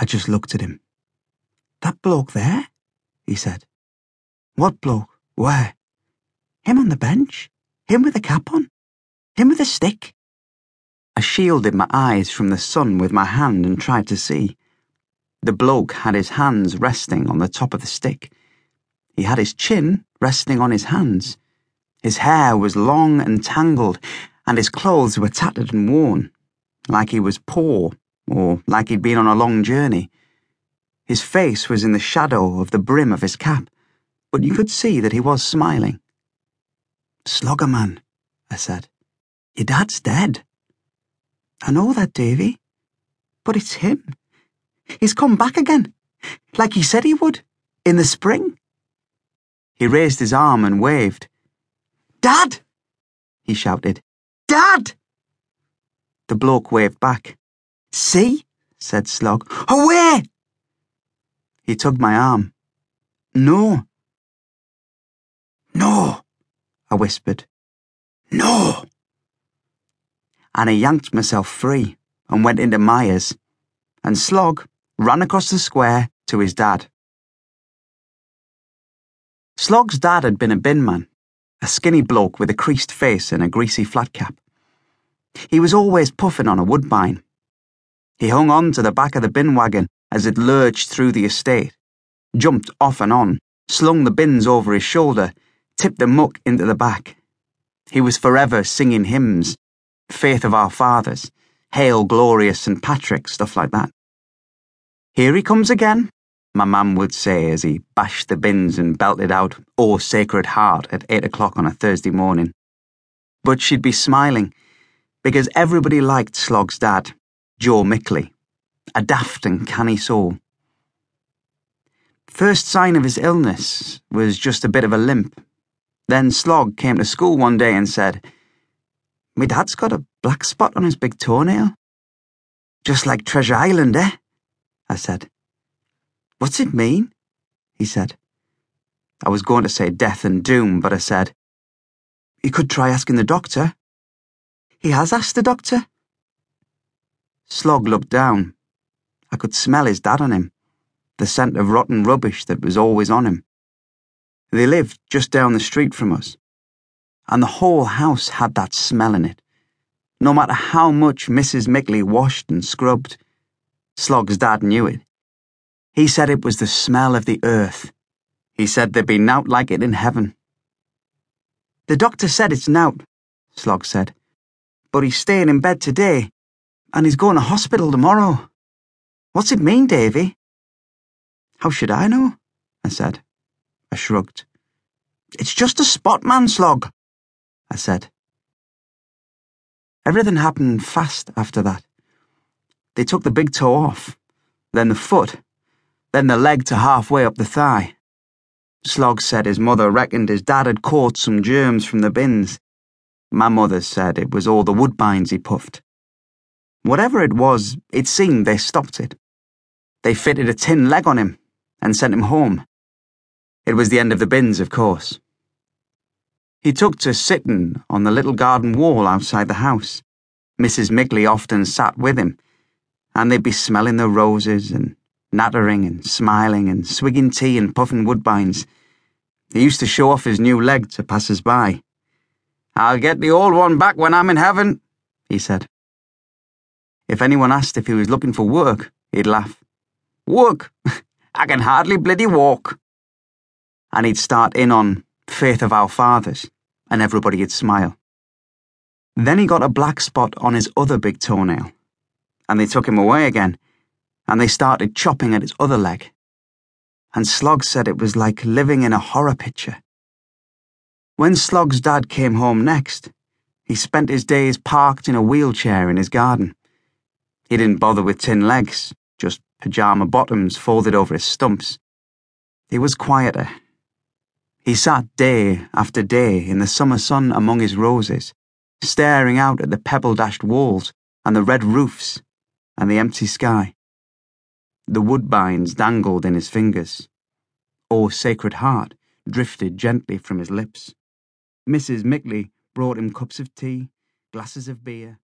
I just looked at him. That bloke there? he said. What bloke? Where? Him on the bench? Him with a cap on? Him with a stick? I shielded my eyes from the sun with my hand and tried to see. The bloke had his hands resting on the top of the stick. He had his chin resting on his hands. His hair was long and tangled, and his clothes were tattered and worn, like he was poor or like he'd been on a long journey. His face was in the shadow of the brim of his cap, but you could see that he was smiling. Sloggerman, I said, your dad's dead. I know that, Davy, but it's him. He's come back again, like he said he would, in the spring. He raised his arm and waved. Dad! he shouted. Dad! The bloke waved back. See? said Slog. Away! He tugged my arm. No. No, I whispered. No. And I yanked myself free and went into Myers, and Slog ran across the square to his dad. Slog's dad had been a bin man, a skinny bloke with a creased face and a greasy flat cap. He was always puffing on a woodbine. He hung on to the back of the bin wagon as it lurched through the estate, jumped off and on, slung the bins over his shoulder, tipped the muck into the back. He was forever singing hymns, Faith of Our Fathers, Hail Glorious St. Patrick, stuff like that. Here he comes again, my mum would say as he bashed the bins and belted out O Sacred Heart at eight o'clock on a Thursday morning. But she'd be smiling, because everybody liked Slog's dad Joe Mickley, a daft and canny soul. First sign of his illness was just a bit of a limp. Then Slog came to school one day and said, My dad's got a black spot on his big toenail. Just like Treasure Island, eh? I said. What's it mean? He said. I was going to say death and doom, but I said, You could try asking the doctor. He has asked the doctor. Slog looked down. I could smell his dad on him, the scent of rotten rubbish that was always on him. They lived just down the street from us, and the whole house had that smell in it. No matter how much Mrs. Mickley washed and scrubbed, Slog's dad knew it. He said it was the smell of the earth. He said there'd be nowt like it in heaven. The doctor said it's nowt, Slog said, but he's staying in bed today and he's going to hospital tomorrow. What's it mean, Davy? How should I know? I said. I shrugged. It's just a spot, man, Slog, I said. Everything happened fast after that. They took the big toe off, then the foot, then the leg to halfway up the thigh. Slog said his mother reckoned his dad had caught some germs from the bins. My mother said it was all the woodbines he puffed. Whatever it was, it seemed they stopped it. They fitted a tin leg on him and sent him home. It was the end of the bins, of course. He took to sitting on the little garden wall outside the house. Mrs. Mickley often sat with him, and they'd be smelling the roses and nattering and smiling and swigging tea and puffing woodbines. He used to show off his new leg to passers by. I'll get the old one back when I'm in heaven, he said. If anyone asked if he was looking for work, he'd laugh. Work? I can hardly bloody walk. And he'd start in on Faith of Our Fathers, and everybody'd smile. Then he got a black spot on his other big toenail, and they took him away again, and they started chopping at his other leg. And Slog said it was like living in a horror picture. When Slog's dad came home next, he spent his days parked in a wheelchair in his garden. He didn't bother with tin legs, just pyjama bottoms folded over his stumps. He was quieter. He sat day after day in the summer sun among his roses, staring out at the pebble dashed walls and the red roofs and the empty sky. The woodbines dangled in his fingers. O Sacred Heart drifted gently from his lips. Mrs. Mickley brought him cups of tea, glasses of beer,